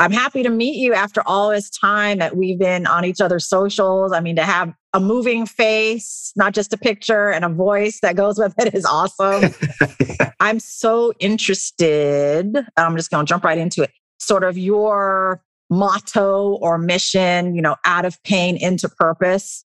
I'm happy to meet you after all this time that we've been on each other's socials. I mean, to have a moving face, not just a picture, and a voice that goes with it is awesome. I'm so interested. I'm just going to jump right into it. Sort of your motto or mission, you know, out of pain into purpose.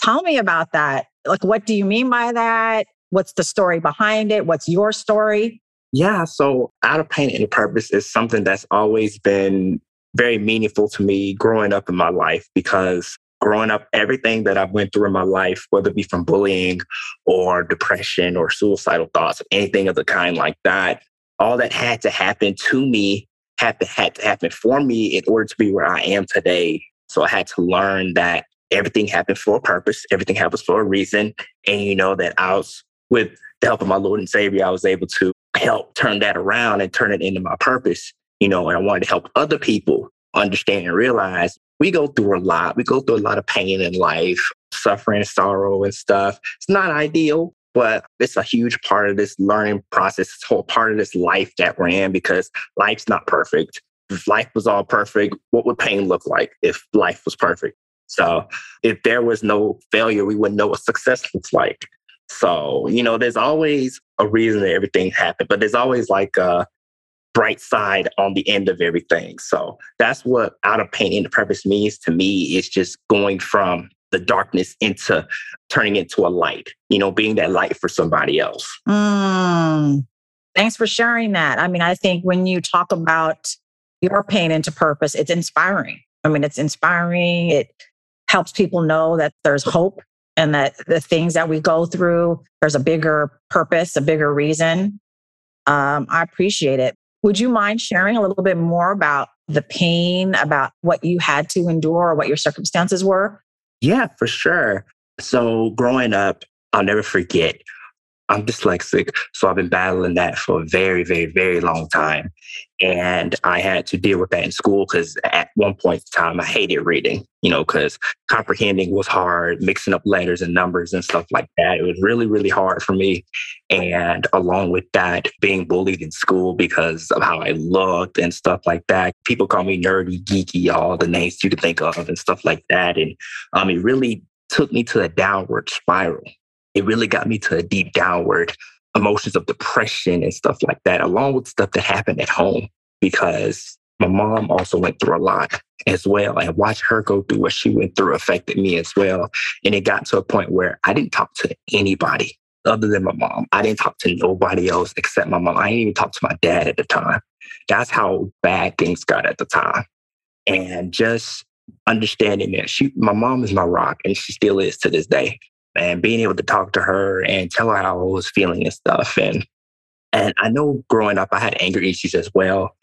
Tell me about that. Like, what do you mean by that? What's the story behind it? What's your story? Yeah, so out of pain into purpose is something that's always been very meaningful to me growing up in my life because growing up, everything that I've went through in my life, whether it be from bullying or depression or suicidal thoughts, anything of the kind like that, all that had to happen to me had to had to happen for me in order to be where I am today. So I had to learn that everything happened for a purpose, everything happens for a reason. And you know that I was with the help of my Lord and Savior, I was able to help turn that around and turn it into my purpose, you know, and I wanted to help other people understand and realize we go through a lot. We go through a lot of pain in life, suffering, sorrow, and stuff. It's not ideal, but it's a huge part of this learning process, this whole part of this life that we're in because life's not perfect. If life was all perfect, what would pain look like if life was perfect? So if there was no failure, we wouldn't know what success looks like. So, you know, there's always a reason that everything happened, but there's always like a bright side on the end of everything. So that's what out of pain into purpose means to me is just going from the darkness into turning into a light, you know, being that light for somebody else. Mm, thanks for sharing that. I mean, I think when you talk about your pain into purpose, it's inspiring. I mean, it's inspiring. It helps people know that there's hope and that the things that we go through, there's a bigger purpose, a bigger reason. Um, I appreciate it. Would you mind sharing a little bit more about the pain, about what you had to endure or what your circumstances were? Yeah, for sure. So growing up, I'll never forget I'm dyslexic, so I've been battling that for a very, very, very long time. And I had to deal with that in school because at one point in time, I hated reading, you know, because comprehending was hard, mixing up letters and numbers and stuff like that. It was really, really hard for me. And along with that, being bullied in school because of how I looked and stuff like that. People call me nerdy, geeky, all the names you could think of and stuff like that. And um, it really took me to a downward spiral it really got me to a deep downward emotions of depression and stuff like that, along with stuff that happened at home because my mom also went through a lot as well. And watch her go through what she went through affected me as well. And it got to a point where I didn't talk to anybody other than my mom. I didn't talk to nobody else except my mom. I didn't even talk to my dad at the time. That's how bad things got at the time. And just understanding that she, my mom is my rock and she still is to this day and being able to talk to her and tell her how I was feeling and stuff. And and I know growing up I had anger issues as well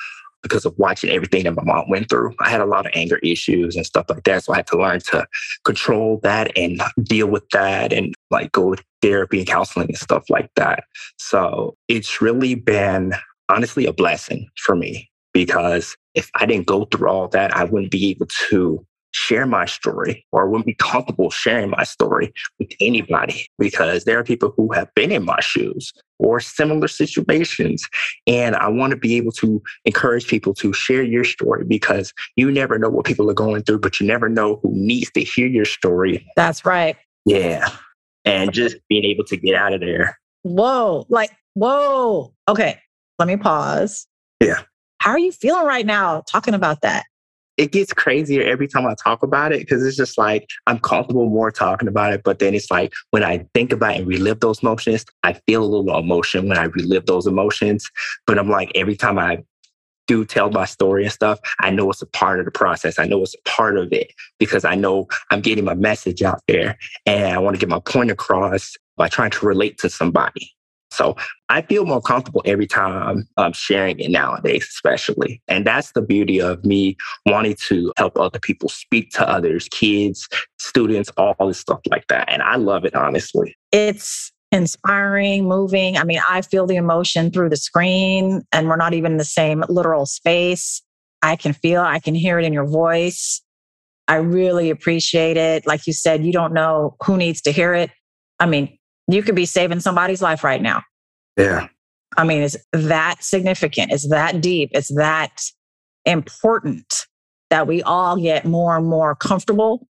because of watching everything that my mom went through. I had a lot of anger issues and stuff like that. So I had to learn to control that and deal with that and like go to therapy and counseling and stuff like that. So it's really been honestly a blessing for me because if I didn't go through all that, I wouldn't be able to share my story or wouldn't be comfortable sharing my story with anybody because there are people who have been in my shoes or similar situations. And I want to be able to encourage people to share your story because you never know what people are going through, but you never know who needs to hear your story. That's right. Yeah. And just being able to get out of there. Whoa. Like, whoa. Okay. Let me pause. Yeah How are you feeling right now talking about that? It gets crazier every time I talk about it because it's just like I'm comfortable more talking about it. But then it's like when I think about and relive those emotions, I feel a little emotion when I relive those emotions. But I'm like, every time I do tell my story and stuff, I know it's a part of the process. I know it's a part of it because I know I'm getting my message out there and I want to get my point across by trying to relate to somebody. So I feel more comfortable every time I'm sharing it nowadays, especially. And that's the beauty of me wanting to help other people speak to others, kids, students, all this stuff like that. And I love it, honestly. It's inspiring, moving. I mean, I feel the emotion through the screen, and we're not even in the same literal space. I can feel, I can hear it in your voice. I really appreciate it. Like you said, you don't know who needs to hear it. I mean, you could be saving somebody's life right now. Yeah. I mean, it's that significant. It's that deep. It's that important that we all get more and more comfortable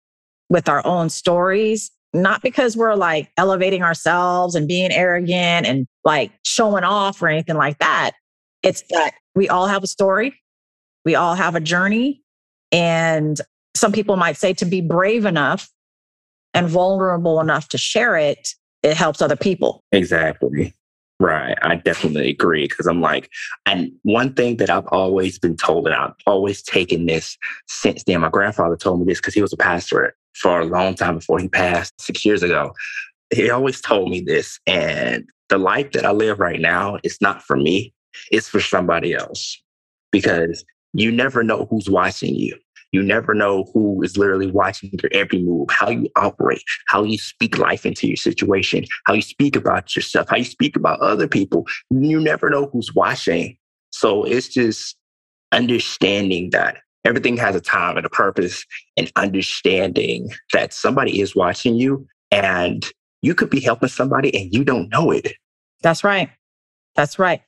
with our own stories not because we're like elevating ourselves and being arrogant and like showing off or anything like that. It's that we all have a story, we all have a journey. And some people might say to be brave enough and vulnerable enough to share it, it helps other people. Exactly. Right. I definitely agree because I'm like, and one thing that I've always been told, and I've always taken this since then. My grandfather told me this because he was a pastor for a long time before he passed six years ago. He always told me this. And the life that I live right now is not for me, it's for somebody else because you never know who's watching you. You never know who is literally watching your every move, how you operate, how you speak life into your situation, how you speak about yourself, how you speak about other people. You never know who's watching. So it's just understanding that everything has a time and a purpose and understanding that somebody is watching you and you could be helping somebody and you don't know it. That's right. That's right.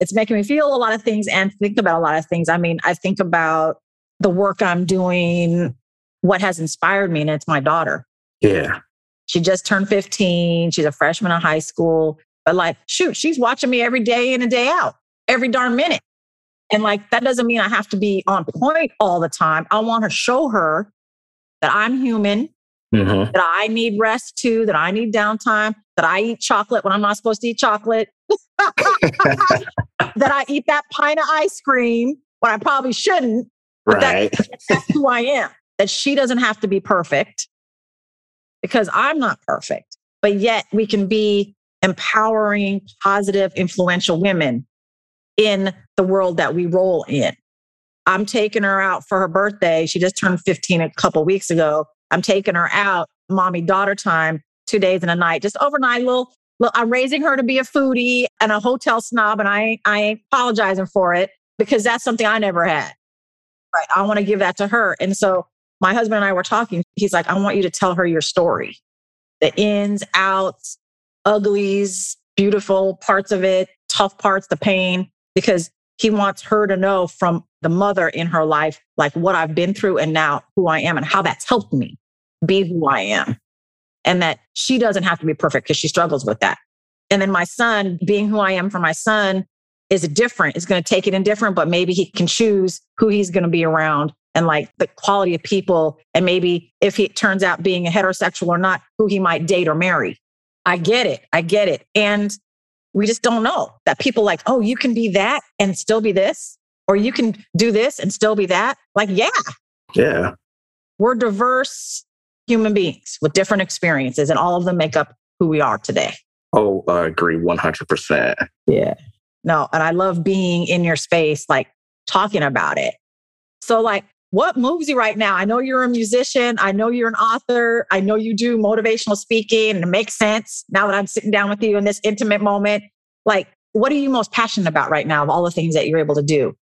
It's making me feel a lot of things and think about a lot of things. I mean, I think about the work I'm doing, what has inspired me, and it's my daughter. Yeah. She just turned 15. She's a freshman in high school. But like, shoot, she's watching me every day in and day out, every darn minute. And like, that doesn't mean I have to be on point all the time. I want to show her that I'm human, mm-hmm. that I need rest too, that I need downtime, that I eat chocolate when I'm not supposed to eat chocolate, that I eat that pint of ice cream when I probably shouldn't. Right. That, that's who I am. That she doesn't have to be perfect because I'm not perfect, but yet we can be empowering, positive, influential women in the world that we roll in. I'm taking her out for her birthday. She just turned 15 a couple weeks ago. I'm taking her out, mommy daughter time, two days and a night, just overnight. Little, little, I'm raising her to be a foodie and a hotel snob, and I, I ain't apologizing for it because that's something I never had. Right. I want to give that to her. And so my husband and I were talking. He's like, I want you to tell her your story the ins, outs, uglies, beautiful parts of it, tough parts, the pain because he wants her to know from the mother in her life, like what I've been through and now who I am and how that's helped me be who I am. And that she doesn't have to be perfect because she struggles with that. And then my son, being who I am for my son, is different, is going to take it in different, but maybe he can choose who he's going to be around and like the quality of people. And maybe if he turns out being a heterosexual or not, who he might date or marry. I get it. I get it. And we just don't know that people like, oh, you can be that and still be this, or you can do this and still be that. Like, yeah. Yeah. We're diverse human beings with different experiences, and all of them make up who we are today. Oh, I agree 100%. Yeah. No, and I love being in your space, like talking about it. So, like, what moves you right now? I know you're a musician. I know you're an author. I know you do motivational speaking and it makes sense now that I'm sitting down with you in this intimate moment. Like, what are you most passionate about right now of all the things that you're able to do?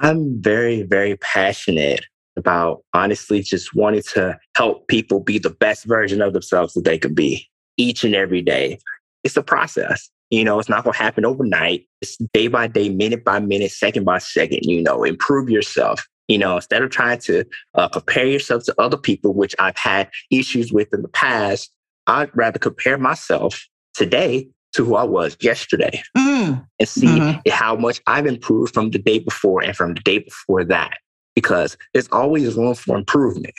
I'm very, very passionate about honestly just wanting to help people be the best version of themselves that they could be each and every day. It's a process. You know, it's not going to happen overnight. It's day by day, minute by minute, second by second. You know, improve yourself you know, instead of trying to uh, compare yourself to other people, which I've had issues with in the past, I'd rather compare myself today to who I was yesterday mm. and see mm-hmm. how much I've improved from the day before and from the day before that. Because there's always room for improvement.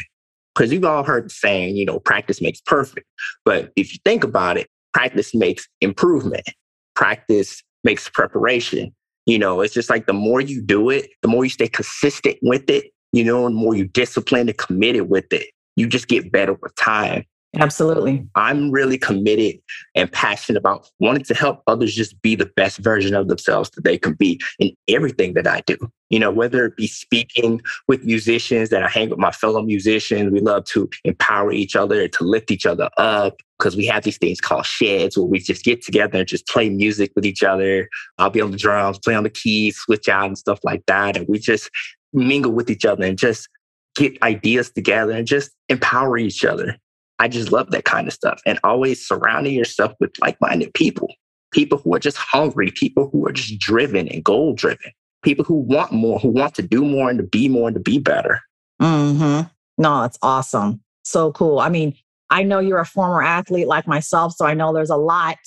Because you've all heard the saying, you know, practice makes perfect. But if you think about it, practice makes improvement. Practice makes preparation. You know, it's just like the more you do it, the more you stay consistent with it, you know, and the more you discipline and committed with it, you just get better with time. Absolutely. I'm really committed and passionate about wanting to help others just be the best version of themselves that they can be in everything that I do. You know, whether it be speaking with musicians that I hang with my fellow musicians, we love to empower each other, to lift each other up because we have these things called sheds where we just get together and just play music with each other. I'll be on the drums, play on the keys, switch out and stuff like that. And we just mingle with each other and just get ideas together and just empower each other. I just love that kind of stuff and always surrounding yourself with like minded people, people who are just hungry, people who are just driven and goal driven, people who want more, who want to do more and to be more and to be better. Mm-hmm. No, it's awesome. So cool. I mean, I know you're a former athlete like myself, so I know there's a lot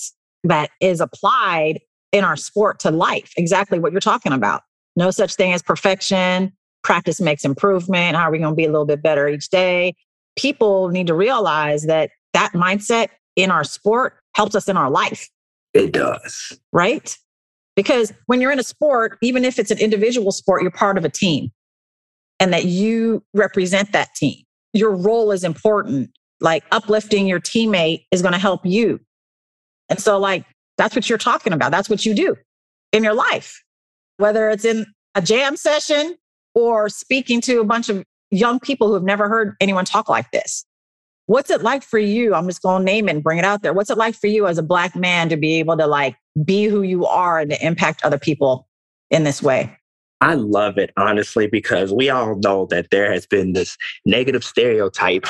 that is applied in our sport to life. Exactly what you're talking about. No such thing as perfection. Practice makes improvement. How are we going to be a little bit better each day? People need to realize that that mindset in our sport helps us in our life. It does. Right? Because when you're in a sport, even if it's an individual sport, you're part of a team and that you represent that team. Your role is important. Like uplifting your teammate is going to help you. And so, like, that's what you're talking about. That's what you do in your life, whether it's in a jam session or speaking to a bunch of young people who have never heard anyone talk like this. What's it like for you? I'm just going to name it and bring it out there. What's it like for you as a black man to be able to like be who you are and to impact other people in this way? I love it, honestly, because we all know that there has been this negative stereotype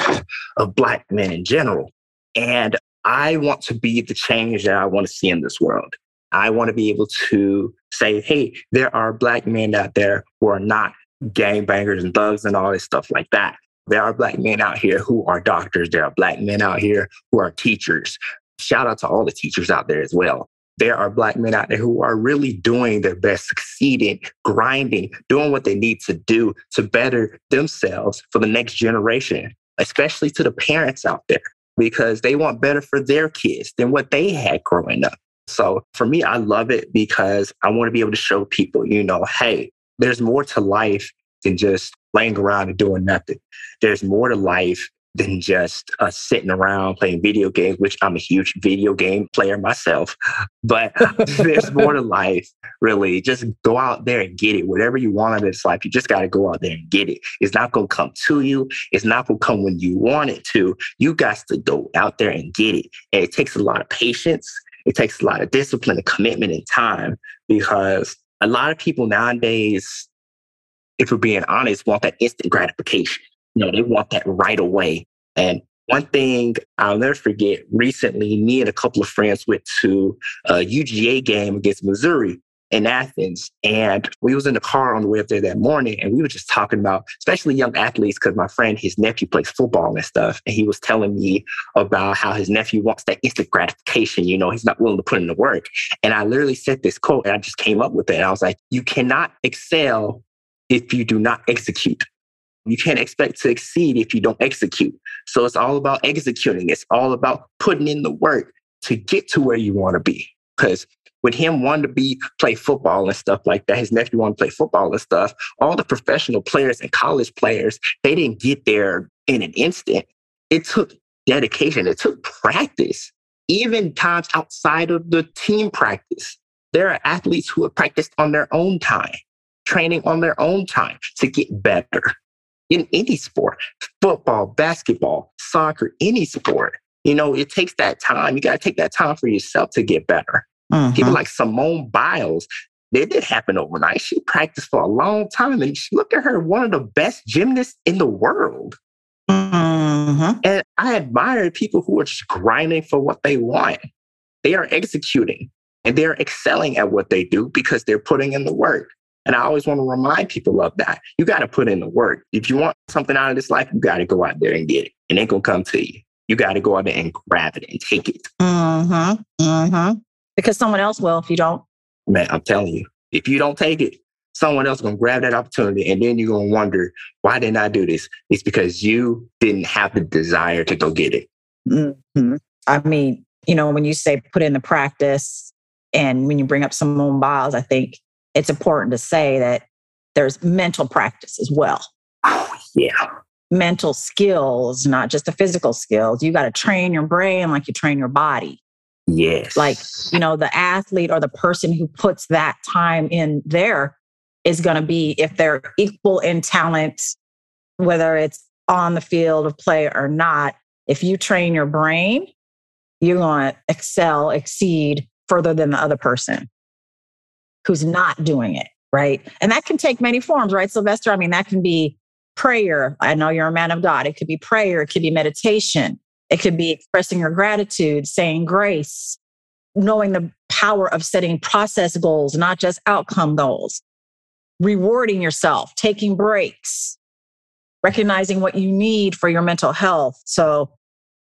of Black men in general. And I want to be the change that I want to see in this world. I want to be able to say, hey, there are Black men out there who are not gangbangers and thugs and all this stuff like that. There are black men out here who are doctors. There are black men out here who are teachers. Shout out to all the teachers out there as well. There are black men out there who are really doing their best, succeeding, grinding, doing what they need to do to better themselves for the next generation, especially to the parents out there, because they want better for their kids than what they had growing up. So for me, I love it because I want to be able to show people, you know, hey, there's more to life than just laying around and doing nothing. There's more to life than just uh, sitting around playing video games, which I'm a huge video game player myself. But there's more to life, really. Just go out there and get it. Whatever you want in this life, you just got to go out there and get it. It's not going to come to you. It's not going to come when you want it to. You got to go out there and get it. And it takes a lot of patience. It takes a lot of discipline and commitment and time because a lot of people nowadays, if we're being honest, want that instant gratification. You know, they want that right away. And one thing I'll never forget recently, me and a couple of friends went to a UGA game against Missouri in Athens. And we was in the car on the way up there that morning and we were just talking about, especially young athletes, because my friend, his nephew plays football and stuff. And he was telling me about how his nephew wants that instant gratification. You know, he's not willing to put in the work. And I literally said this quote and I just came up with it. And I was like, you cannot excel if you do not execute. You can't expect to exceed if you don't execute. So it's all about executing. It's all about putting in the work to get to where you want to be. Because with him wanting to be play football and stuff like that, his nephew wanted to play football and stuff. All the professional players and college players, they didn't get there in an instant. It took dedication. It took practice, even times outside of the team practice. There are athletes who have practiced on their own time, training on their own time to get better in any sport, football, basketball, soccer, any sport. You know, it takes that time. You got to take that time for yourself to get better. Mm-hmm. People like Simone Biles, it did happen overnight. She practiced for a long time and she, look at her, one of the best gymnasts in the world. Mm-hmm. And I admire people who are just grinding for what they want. They are executing and they're excelling at what they do because they're putting in the work. And I always want to remind people of that. You got to put in the work. If you want something out of this life, you got to go out there and get it. It ain't going to come to you. You got to go out there and grab it and take it. Mm-hmm. Mm-hmm. Because someone else will if you don't. Man, I'm telling you, if you don't take it, someone else gonna grab that opportunity and then you're gonna wonder, why didn't I do this? It's because you didn't have the desire to go get it. Mm-hmm. I mean, you know, when you say put in the practice and when you bring up Simone Biles, I think it's important to say that there's mental practice as well. Oh, yeah. Mental skills, not just the physical skills. You got to train your brain like you train your body. Yes. Like, you know, the athlete or the person who puts that time in there is going to be, if they're equal in talent, whether it's on the field of play or not, if you train your brain, you're going to excel, exceed further than the other person who's not doing it. Right. And that can take many forms, right, Sylvester? I mean, that can be prayer. I know you're a man of God. It could be prayer. It could be meditation. It could be expressing your gratitude, saying grace, knowing the power of setting process goals, not just outcome goals, rewarding yourself, taking breaks, recognizing what you need for your mental health. So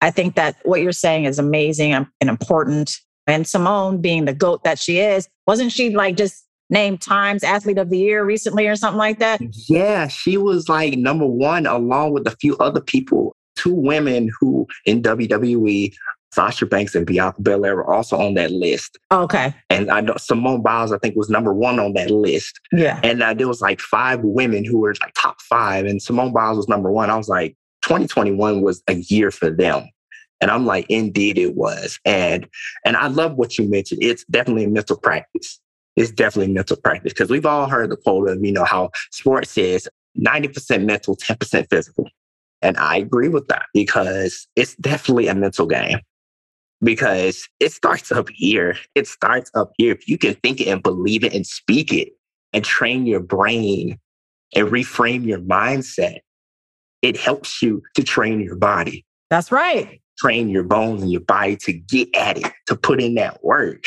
I think that what you're saying is amazing and important. And Simone, being the GOAT that she is, wasn't she like just named Times Athlete of the Year recently or something like that? Yeah, she was like number one along with a few other people. Two women who in WWE, Sasha Banks and Bianca Belair were also on that list. Okay. And I know Simone Biles, I think, was number one on that list. Yeah. And uh, there was like five women who were like top five, and Simone Biles was number one. I was like, 2021 was a year for them. And I'm like, indeed it was. And and I love what you mentioned. It's definitely a mental practice. It's definitely mental practice because we've all heard the quote of, you know, how sports is 90% mental, 10% physical. And I agree with that because it's definitely a mental game because it starts up here. It starts up here. If you can think it and believe it and speak it and train your brain and reframe your mindset, it helps you to train your body. That's right. Train your bones and your body to get at it, to put in that work.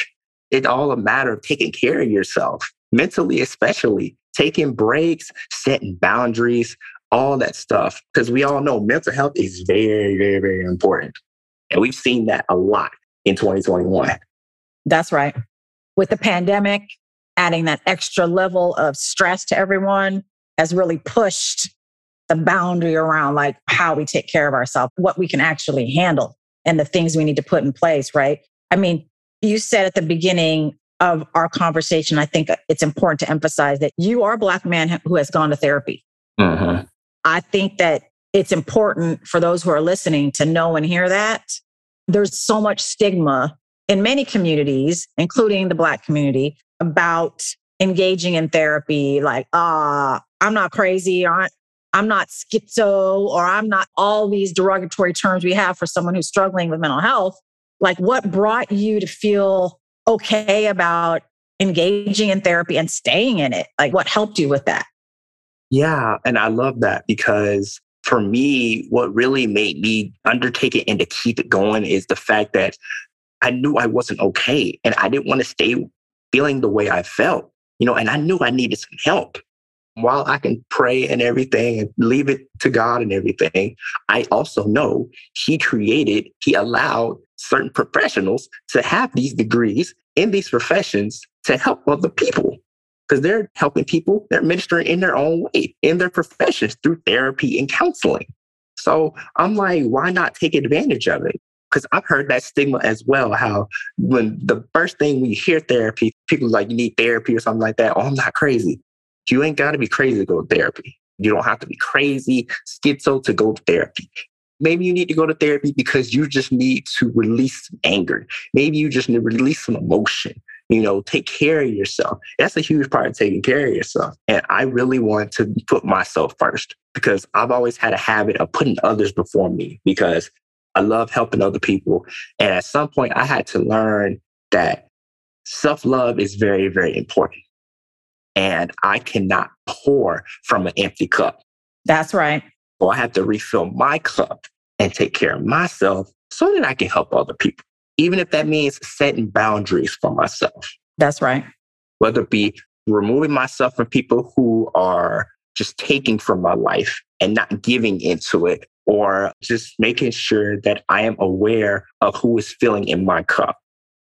It's all a matter of taking care of yourself, mentally, especially taking breaks, setting boundaries, all that stuff. Because we all know mental health is very, very, very important. And we've seen that a lot in 2021. That's right. With the pandemic, adding that extra level of stress to everyone has really pushed the boundary around like how we take care of ourselves, what we can actually handle, and the things we need to put in place, right? I mean, you said at the beginning of our conversation, I think it's important to emphasize that you are a Black man who has gone to therapy. Mm-hmm. I think that it's important for those who are listening to know and hear that. There's so much stigma in many communities, including the Black community, about engaging in therapy. Like, ah, uh, I'm not crazy, or I'm not schizo, or I'm not all these derogatory terms we have for someone who's struggling with mental health. Like, what brought you to feel okay about engaging in therapy and staying in it? Like, what helped you with that? Yeah. And I love that because for me, what really made me undertake it and to keep it going is the fact that I knew I wasn't okay and I didn't want to stay feeling the way I felt, you know, and I knew I needed some help. While I can pray and everything and leave it to God and everything, I also know He created, He allowed certain professionals to have these degrees in these professions to help other people because they're helping people, they're ministering in their own way, in their professions through therapy and counseling. So I'm like, why not take advantage of it? Because I've heard that stigma as well. How when the first thing we hear therapy, people like, you need therapy or something like that. Oh, I'm not crazy. You ain't got to be crazy to go to therapy. You don't have to be crazy, schizo to go to therapy. Maybe you need to go to therapy because you just need to release some anger. Maybe you just need to release some emotion you know, take care of yourself. That's a huge part of taking care of yourself. And I really want to put myself first because I've always had a habit of putting others before me because I love helping other people. And at some point, I had to learn that self love is very, very important. And I cannot pour from an empty cup. That's right. So I have to refill my cup and take care of myself so that I can help other people even if that means setting boundaries for myself. That's right. Whether it be removing myself from people who are just taking from my life and not giving into it, or just making sure that I am aware of who is filling in my cup.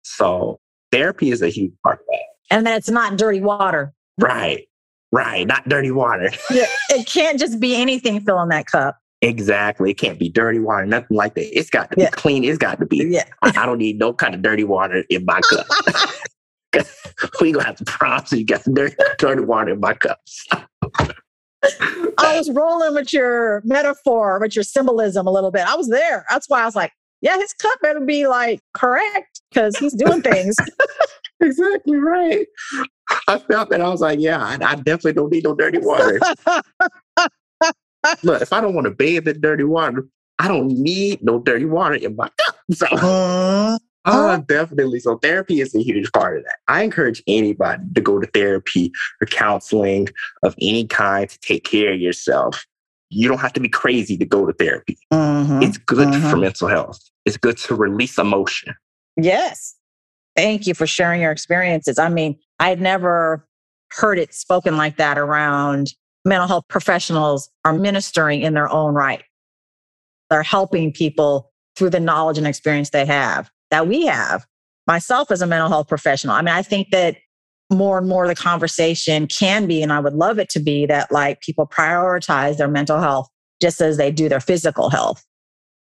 So therapy is a huge part of that. And that it's not dirty water. Right. Right. Not dirty water. yeah. It can't just be anything filling that cup. Exactly. It can't be dirty water, nothing like that. It's got to be clean. It's got to be. Yeah. I, I, don't need no kind of dirty water in my cup. we gonna have to promise you got dirty, dirty water in my cups. I was rolling with your metaphor, with your symbolism a little bit. I was there. That's why I was like, yeah, his cup better be like correct because he's doing things. exactly right. I felt that I was like, yeah, I, I definitely don't need no dirty water. Look, if I don't want to bathe in dirty water, I don't need no dirty water in my cup. So, uh, uh, definitely. So, therapy is a huge part of that. I encourage anybody to go to therapy or counseling of any kind to take care of yourself. You don't have to be crazy to go to therapy. Mm-hmm. It's good mm-hmm. for mental health. It's good to release emotion. Yes. Thank you for sharing your experiences. I mean, I had never heard it spoken like that around mental health professionals are ministering in their own right. They're helping people through the knowledge and experience they have that we have. Myself as a mental health professional, I mean, I think that more and more the conversation can be, and I would love it to be that like people prioritize their mental health just as they do their physical health,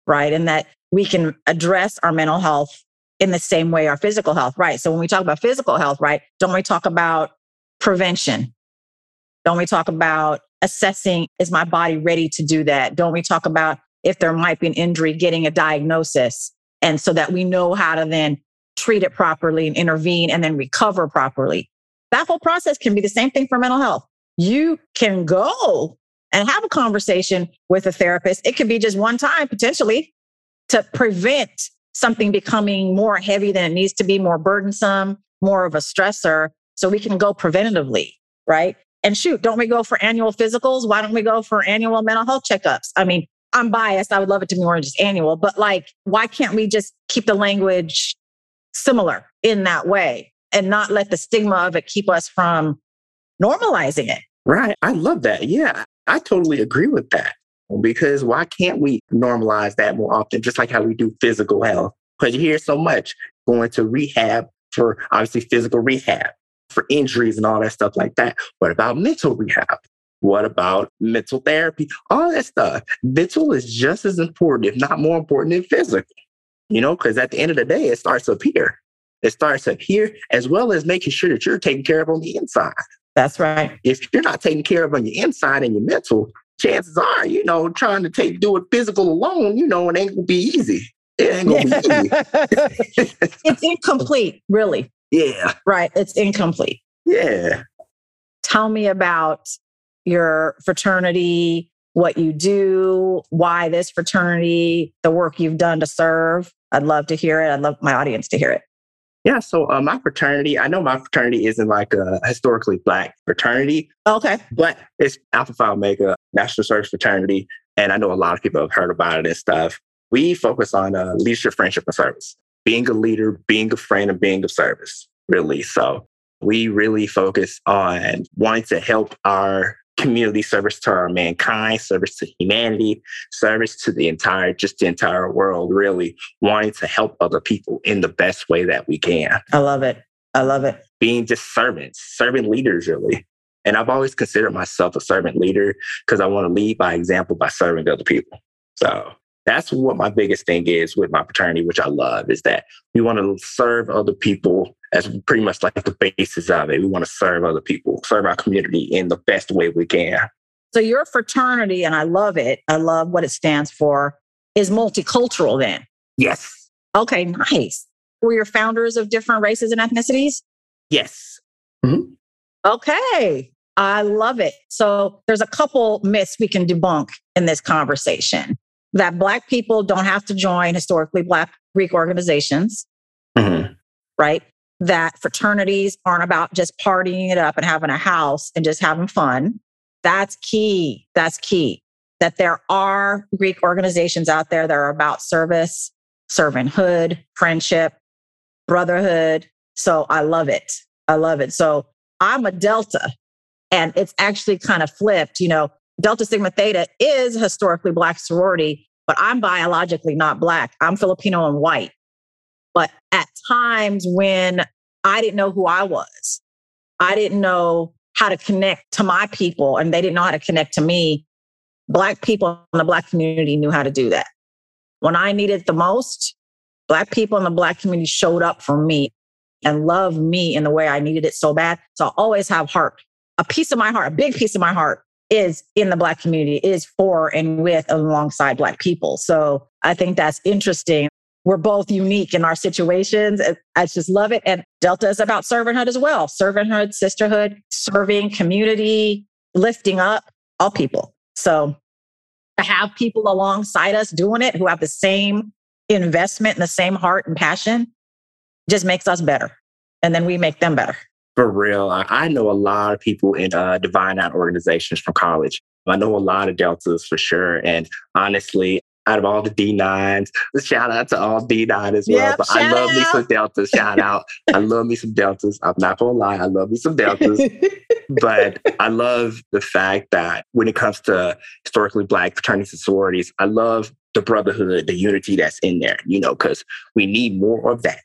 right? And that we can address our mental health in the same way our physical health, right? So when we talk about physical health, right, don't we talk about prevention? Don't we talk about assessing, is my body ready to do that? Don't we talk about if there might be an injury, getting a diagnosis? And so that we know how to then treat it properly and intervene and then recover properly. That whole process can be the same thing for mental health. You can go and have a conversation with a therapist. It could be just one time potentially to prevent something becoming more heavy than it needs to be, more burdensome, more of a stressor. So we can go preventatively, right? And shoot, don't we go for annual physicals? Why don't we go for annual mental health checkups? I mean, I'm biased. I would love it to be more just annual, but like, why can't we just keep the language similar in that way and not let the stigma of it keep us from normalizing it? Right. I love that. Yeah, I totally agree with that. Because why can't we normalize that more often, just like how we do physical health? Because you hear so much going to rehab for obviously physical rehab, for injuries and all that stuff like that. What about mental rehab? What about mental therapy? All that stuff. Mental is just as important, if not more important than physical. You know, because at the end of the day, it starts up here. It starts up here, as well as making sure that you're taken care of on the inside. That's right. If you're not taken care of on your inside and your mental, chances are, you know, trying to take do it physical alone, you know, it ain't gonna be easy. It ain't gonna be easy. it's incomplete, really. Yeah. Right. It's incomplete. Yeah. Tell me about your fraternity, what you do, why this fraternity, the work you've done to serve. I'd love to hear it. I'd love my audience to hear it. Yeah, so uh, my fraternity, I know my fraternity isn't like a historically black fraternity. Okay. But it's Alpha Phi Omega National Service Fraternity. And I know a lot of people have heard about it and stuff. We focus on uh, leadership, friendship, and service. Being a leader, being a friend, and being of service, really. So we really focus on wanting to help our community service to our mankind, service to humanity, service to the entire, just the entire world, really wanting to help other people in the best way that we can. I love it. I love it. Being just servants, servant leaders, really. And I've always considered myself a servant leader because I want to lead by example by serving other people. So that's what my biggest thing is with my fraternity, which I love, is that we want to serve other people as pretty much like the basis of it. We want to serve other people, serve our community in the best way we can. So your fraternity, and I love it. I love what it stands for, is multicultural then. Yes. Okay, nice. Were your founders of different races and ethnicities? Yes. Mm-hmm. Okay. I love it. So there's a couple myths we can debunk in this conversation that Black people don't have to join historically Black Greek organizations, mm-hmm. right? That fraternities aren't about just partying it up and having a house and just having fun. That's key. That's key. That there are Greek organizations out there that are about service, servanthood, friendship, brotherhood. So I love it. I love it. So I'm a Delta and it's actually kind of flipped. You know, Delta Sigma Theta is historically Black sorority, but I'm biologically not Black. I'm Filipino and white. But at times when I didn't know who I was. I didn't know how to connect to my people, and they didn't know how to connect to me. Black people in the Black community knew how to do that. When I needed the most, Black people in the Black community showed up for me and loved me in the way I needed it so bad. So I always have heart. A piece of my heart, a big piece of my heart is in the Black community, is for and with alongside Black people. So I think that's interesting. We're both unique in our situations. I just love it. And Delta is about servanthood as well servanthood, sisterhood, serving community, lifting up all people. So to have people alongside us doing it who have the same investment and the same heart and passion just makes us better. And then we make them better. For real. I know a lot of people in uh, Divine Nine organizations from college. I know a lot of Deltas for sure. And honestly, out of all the D9s, shout out to all D9 as well. Yep, but I love out. me some Deltas. Shout out. I love me some Deltas. I'm not going to lie. I love me some Deltas. but I love the fact that when it comes to historically Black fraternities and sororities, I love the brotherhood, the unity that's in there, you know, because we need more of that.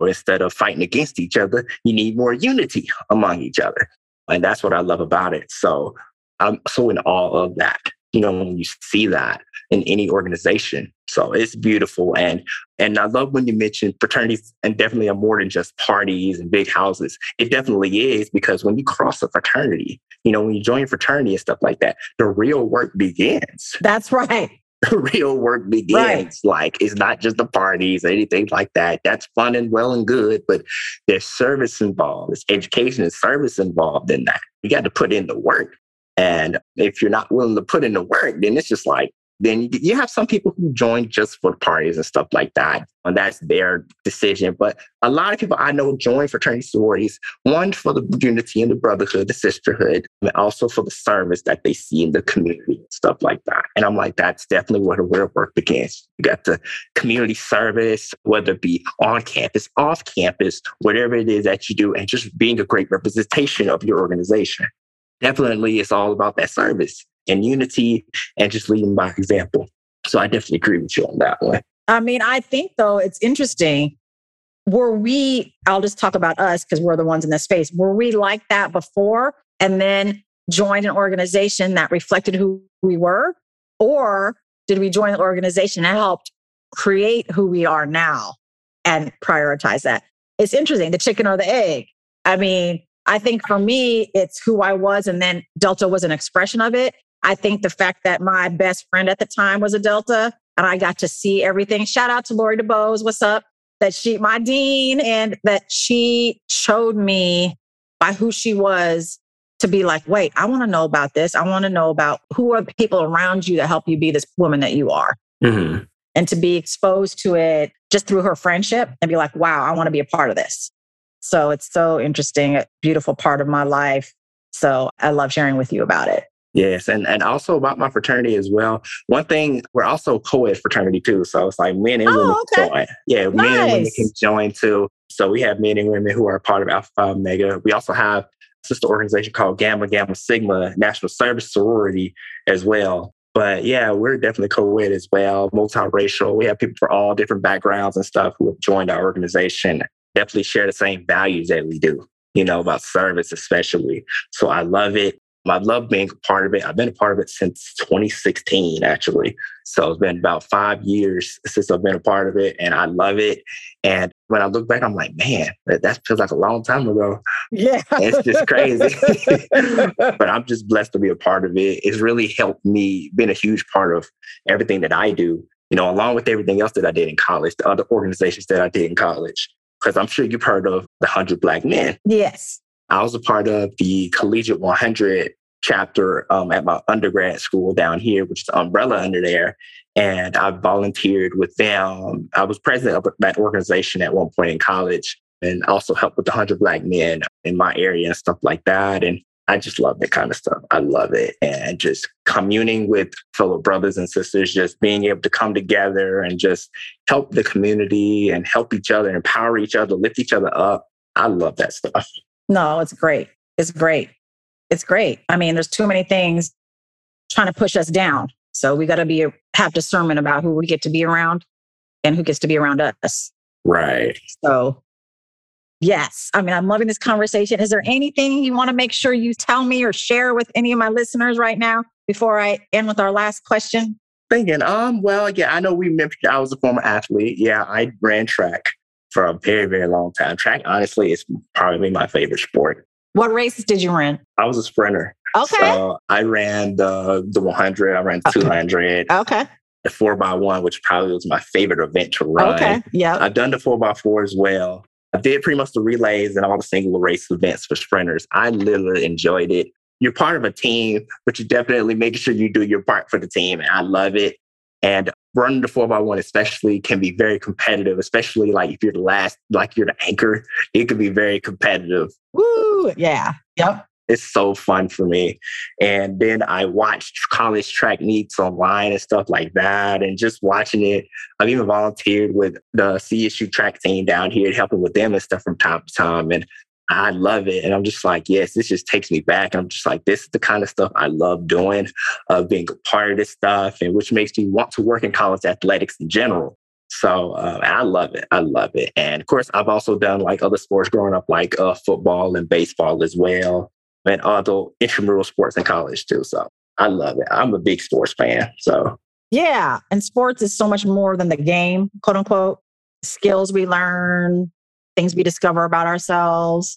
Or instead of fighting against each other, you need more unity among each other. And that's what I love about it. So I'm so in awe of that. You know, when you see that in any organization. So it's beautiful. And and I love when you mentioned fraternities and definitely are more than just parties and big houses. It definitely is because when you cross a fraternity, you know, when you join a fraternity and stuff like that, the real work begins. That's right real work begins. Right. Like it's not just the parties or anything like that. That's fun and well and good, but there's service involved. There's education and service involved in that. You got to put in the work. And if you're not willing to put in the work, then it's just like then you have some people who join just for parties and stuff like that. And that's their decision. But a lot of people I know join fraternity sororities, one for the unity and the brotherhood, the sisterhood, and also for the service that they see in the community and stuff like that. And I'm like, that's definitely where the real work begins. You got the community service, whether it be on campus, off campus, whatever it is that you do, and just being a great representation of your organization. Definitely, it's all about that service and unity and just leading by example. So I definitely agree with you on that one. I mean, I think though it's interesting. Were we, I'll just talk about us because we're the ones in this space. Were we like that before and then joined an organization that reflected who we were? Or did we join an organization that helped create who we are now and prioritize that? It's interesting, the chicken or the egg. I mean, I think for me, it's who I was, and then Delta was an expression of it. I think the fact that my best friend at the time was a Delta and I got to see everything. Shout out to Lori DeBose. What's up? That she, my dean, and that she showed me by who she was to be like, wait, I want to know about this. I want to know about who are the people around you that help you be this woman that you are. Mm-hmm. And to be exposed to it just through her friendship and be like, wow, I want to be a part of this. So it's so interesting, a beautiful part of my life. So I love sharing with you about it. Yes, and and also about my fraternity as well. One thing, we're also co-ed fraternity too, so it's like men and oh, women okay. join. Yeah, nice. men and women can join too. So we have men and women who are part of Alpha Phi Omega. We also have a sister organization called Gamma Gamma Sigma National Service Sorority as well. But yeah, we're definitely co-ed as well, multiracial. We have people from all different backgrounds and stuff who have joined our organization. Definitely share the same values that we do, you know, about service especially. So I love it. I love being a part of it. I've been a part of it since 2016, actually. So it's been about five years since I've been a part of it, and I love it. And when I look back, I'm like, man, that, that feels like a long time ago. Yeah. It's just crazy. but I'm just blessed to be a part of it. It's really helped me, been a huge part of everything that I do, you know, along with everything else that I did in college, the other organizations that I did in college. Because I'm sure you've heard of the 100 Black Men. Yes. I was a part of the Collegiate 100 chapter um, at my undergrad school down here, which is umbrella under there. And I volunteered with them. I was president of that organization at one point in college and also helped with the 100 Black men in my area and stuff like that. And I just love that kind of stuff. I love it. And just communing with fellow brothers and sisters, just being able to come together and just help the community and help each other, empower each other, lift each other up. I love that stuff. No, it's great. It's great it's great. I mean, there's too many things trying to push us down. So we got to be have discernment about who we get to be around and who gets to be around us. Right. So Yes. I mean, I'm loving this conversation. Is there anything you want to make sure you tell me or share with any of my listeners right now before I end with our last question? Thinking, um, well, yeah, I know we mentioned I was a former athlete. Yeah, I ran track for a very, very long time. Track, honestly, is probably my favorite sport. What races did you run? I was a sprinter. Okay. So I ran the the 100. I ran 200. Okay. The four by one, which probably was my favorite event to run. Okay. Yeah. I've done the four by four as well. I did pretty much the relays and all the single race events for sprinters. I literally enjoyed it. You're part of a team, but you definitely make sure you do your part for the team. And I love it. And running the four by one, especially, can be very competitive, especially like if you're the last, like you're the anchor, it can be very competitive. Woo! Yeah. Yep. It's so fun for me. And then I watched college track meets online and stuff like that. And just watching it, I've even volunteered with the CSU track team down here, helping with them and stuff from time to time. And I love it. And I'm just like, yes, this just takes me back. I'm just like, this is the kind of stuff I love doing, uh, being a part of this stuff, and which makes me want to work in college athletics in general. So uh, I love it. I love it. And of course, I've also done like other sports growing up, like uh, football and baseball as well, and other intramural sports in college too. So I love it. I'm a big sports fan. So yeah. And sports is so much more than the game, quote unquote. Skills we learn, things we discover about ourselves,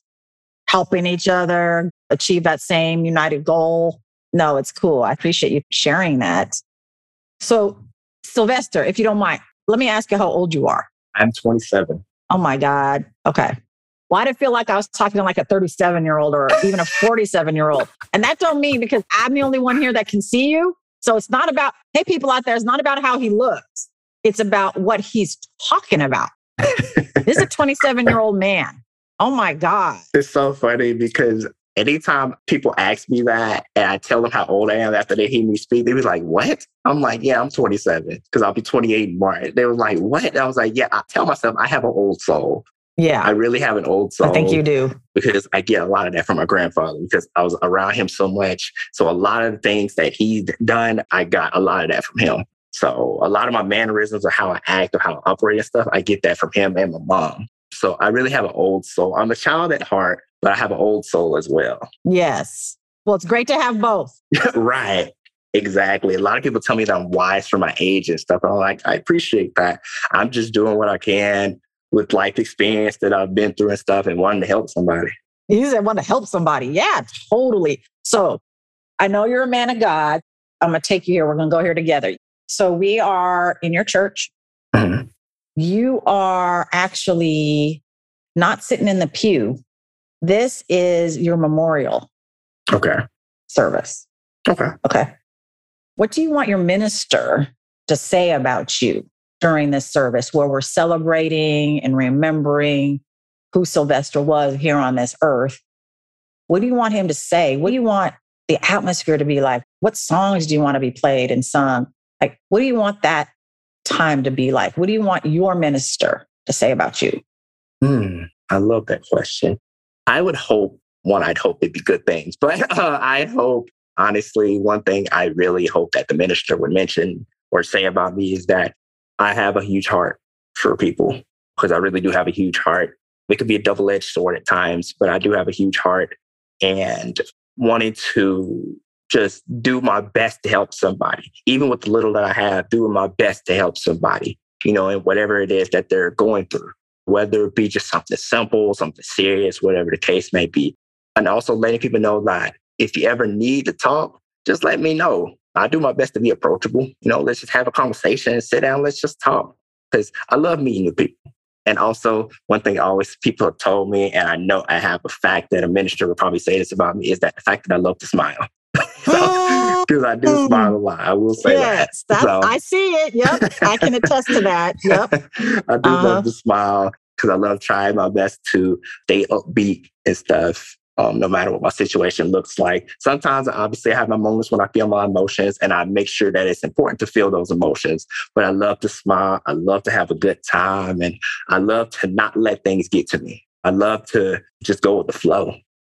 helping each other achieve that same united goal. No, it's cool. I appreciate you sharing that. So, Sylvester, if you don't mind, let me ask you how old you are. I'm 27. Oh my God. Okay. Why did it feel like I was talking to like a 37 year old or even a 47 year old? And that don't mean because I'm the only one here that can see you. So it's not about, hey, people out there, it's not about how he looks. It's about what he's talking about this is a 27 year old man. Oh my God. It's so funny because anytime people ask me that and I tell them how old I am after they hear me speak, they be like, What? I'm like, Yeah, I'm 27 because I'll be 28 in March. They were like, What? I was like, Yeah, I tell myself I have an old soul. Yeah. I really have an old soul. I think you do. Because I get a lot of that from my grandfather because I was around him so much. So a lot of the things that he's done, I got a lot of that from him. So a lot of my mannerisms or how I act or how I operate and stuff, I get that from him and my mom. So I really have an old soul. I'm a child at heart, but I have an old soul as well. Yes. Well, it's great to have both. right. Exactly. A lot of people tell me that I'm wise for my age and stuff. I'm like, I appreciate that. I'm just doing what I can with life experience that I've been through and stuff and wanting to help somebody. You said want to help somebody. Yeah, totally. So I know you're a man of God. I'm going to take you here. We're going to go here together. So we are in your church. Mm-hmm. You are actually not sitting in the pew. This is your memorial. Okay. Service. Okay. Okay. What do you want your minister to say about you during this service where we're celebrating and remembering who Sylvester was here on this earth? What do you want him to say? What do you want the atmosphere to be like? What songs do you want to be played and sung? Like, what do you want that time to be like? What do you want your minister to say about you? Hmm, I love that question. I would hope, one, I'd hope it'd be good things, but uh, I hope, honestly, one thing I really hope that the minister would mention or say about me is that I have a huge heart for people because I really do have a huge heart. It could be a double edged sword at times, but I do have a huge heart and wanting to just do my best to help somebody, even with the little that I have, doing my best to help somebody, you know, and whatever it is that they're going through, whether it be just something simple, something serious, whatever the case may be. And also letting people know that if you ever need to talk, just let me know. I do my best to be approachable. You know, let's just have a conversation and sit down, let's just talk. Because I love meeting new people. And also, one thing always people have told me, and I know I have a fact that a minister would probably say this about me, is that the fact that I love to smile because I do smile a lot. I will say yes, that. So, I see it. Yep, I can attest to that. Yep, I do uh-huh. love to smile because I love trying my best to stay upbeat and stuff. Um, no matter what my situation looks like. Sometimes, I obviously, I have my moments when I feel my emotions, and I make sure that it's important to feel those emotions. But I love to smile. I love to have a good time, and I love to not let things get to me. I love to just go with the flow,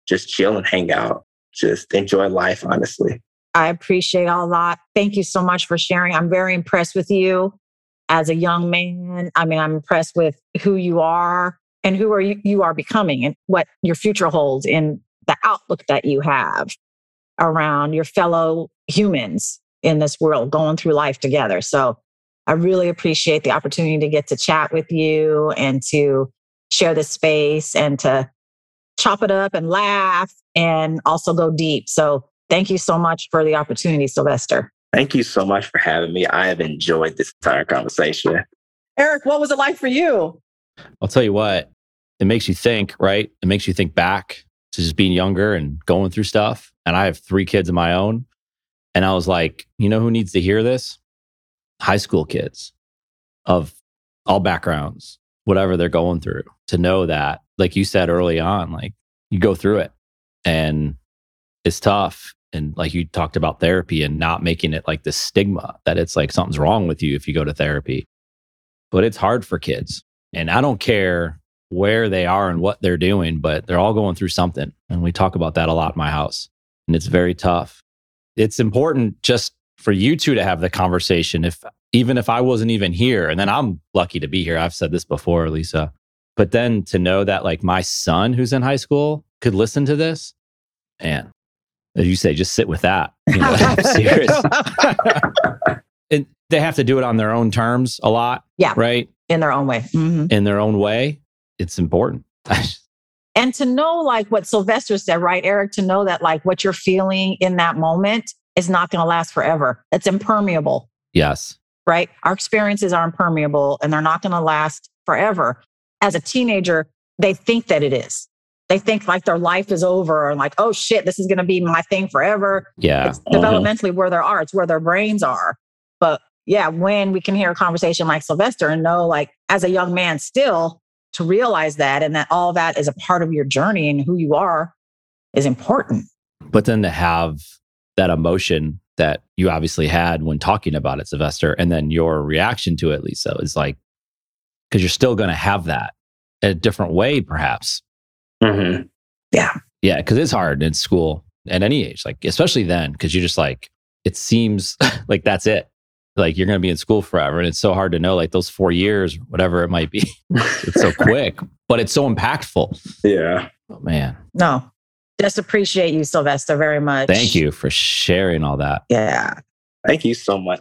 just chill and hang out just enjoy life, honestly. I appreciate all a lot. Thank you so much for sharing. I'm very impressed with you as a young man. I mean, I'm impressed with who you are and who are you, you are becoming and what your future holds in the outlook that you have around your fellow humans in this world going through life together. So I really appreciate the opportunity to get to chat with you and to share this space and to chop it up and laugh and also go deep. So thank you so much for the opportunity, Sylvester. Thank you so much for having me. I have enjoyed this entire conversation. Eric, what was it like for you? I'll tell you what, it makes you think, right? It makes you think back to just being younger and going through stuff. And I have three kids of my own. And I was like, you know who needs to hear this? High school kids of all backgrounds, whatever they're going through, to know that, like you said early on, like you go through it and it's tough. And like you talked about therapy and not making it like the stigma that it's like something's wrong with you if you go to therapy. But it's hard for kids. And I don't care where they are and what they're doing, but they're all going through something. And we talk about that a lot in my house. And it's very tough. It's important just for you two to have the conversation. If even if I wasn't even here, and then I'm lucky to be here. I've said this before, Lisa. But then to know that like my son who's in high school could listen to this, and as you say, just sit with that. You know, serious. and they have to do it on their own terms a lot. Yeah. Right. In their own way. Mm-hmm. In their own way. It's important. and to know like what Sylvester said, right, Eric, to know that like what you're feeling in that moment is not going to last forever. It's impermeable. Yes. Right. Our experiences are impermeable and they're not going to last forever. As a teenager, they think that it is they think like their life is over and like, oh shit, this is going to be my thing forever. Yeah. It's mm-hmm. developmentally where they are, it's where their brains are. But yeah, when we can hear a conversation like Sylvester and know, like, as a young man, still to realize that and that all that is a part of your journey and who you are is important. But then to have that emotion that you obviously had when talking about it, Sylvester, and then your reaction to it, Lisa, is like, because you're still going to have that a different way, perhaps. Mm-hmm. Yeah. Yeah. Cause it's hard in school at any age, like, especially then, cause you're just like, it seems like that's it. Like you're going to be in school forever. And it's so hard to know, like those four years, whatever it might be. it's so quick, but it's so impactful. Yeah. Oh, man. No, just appreciate you, Sylvester, very much. Thank you for sharing all that. Yeah. Thank you so much.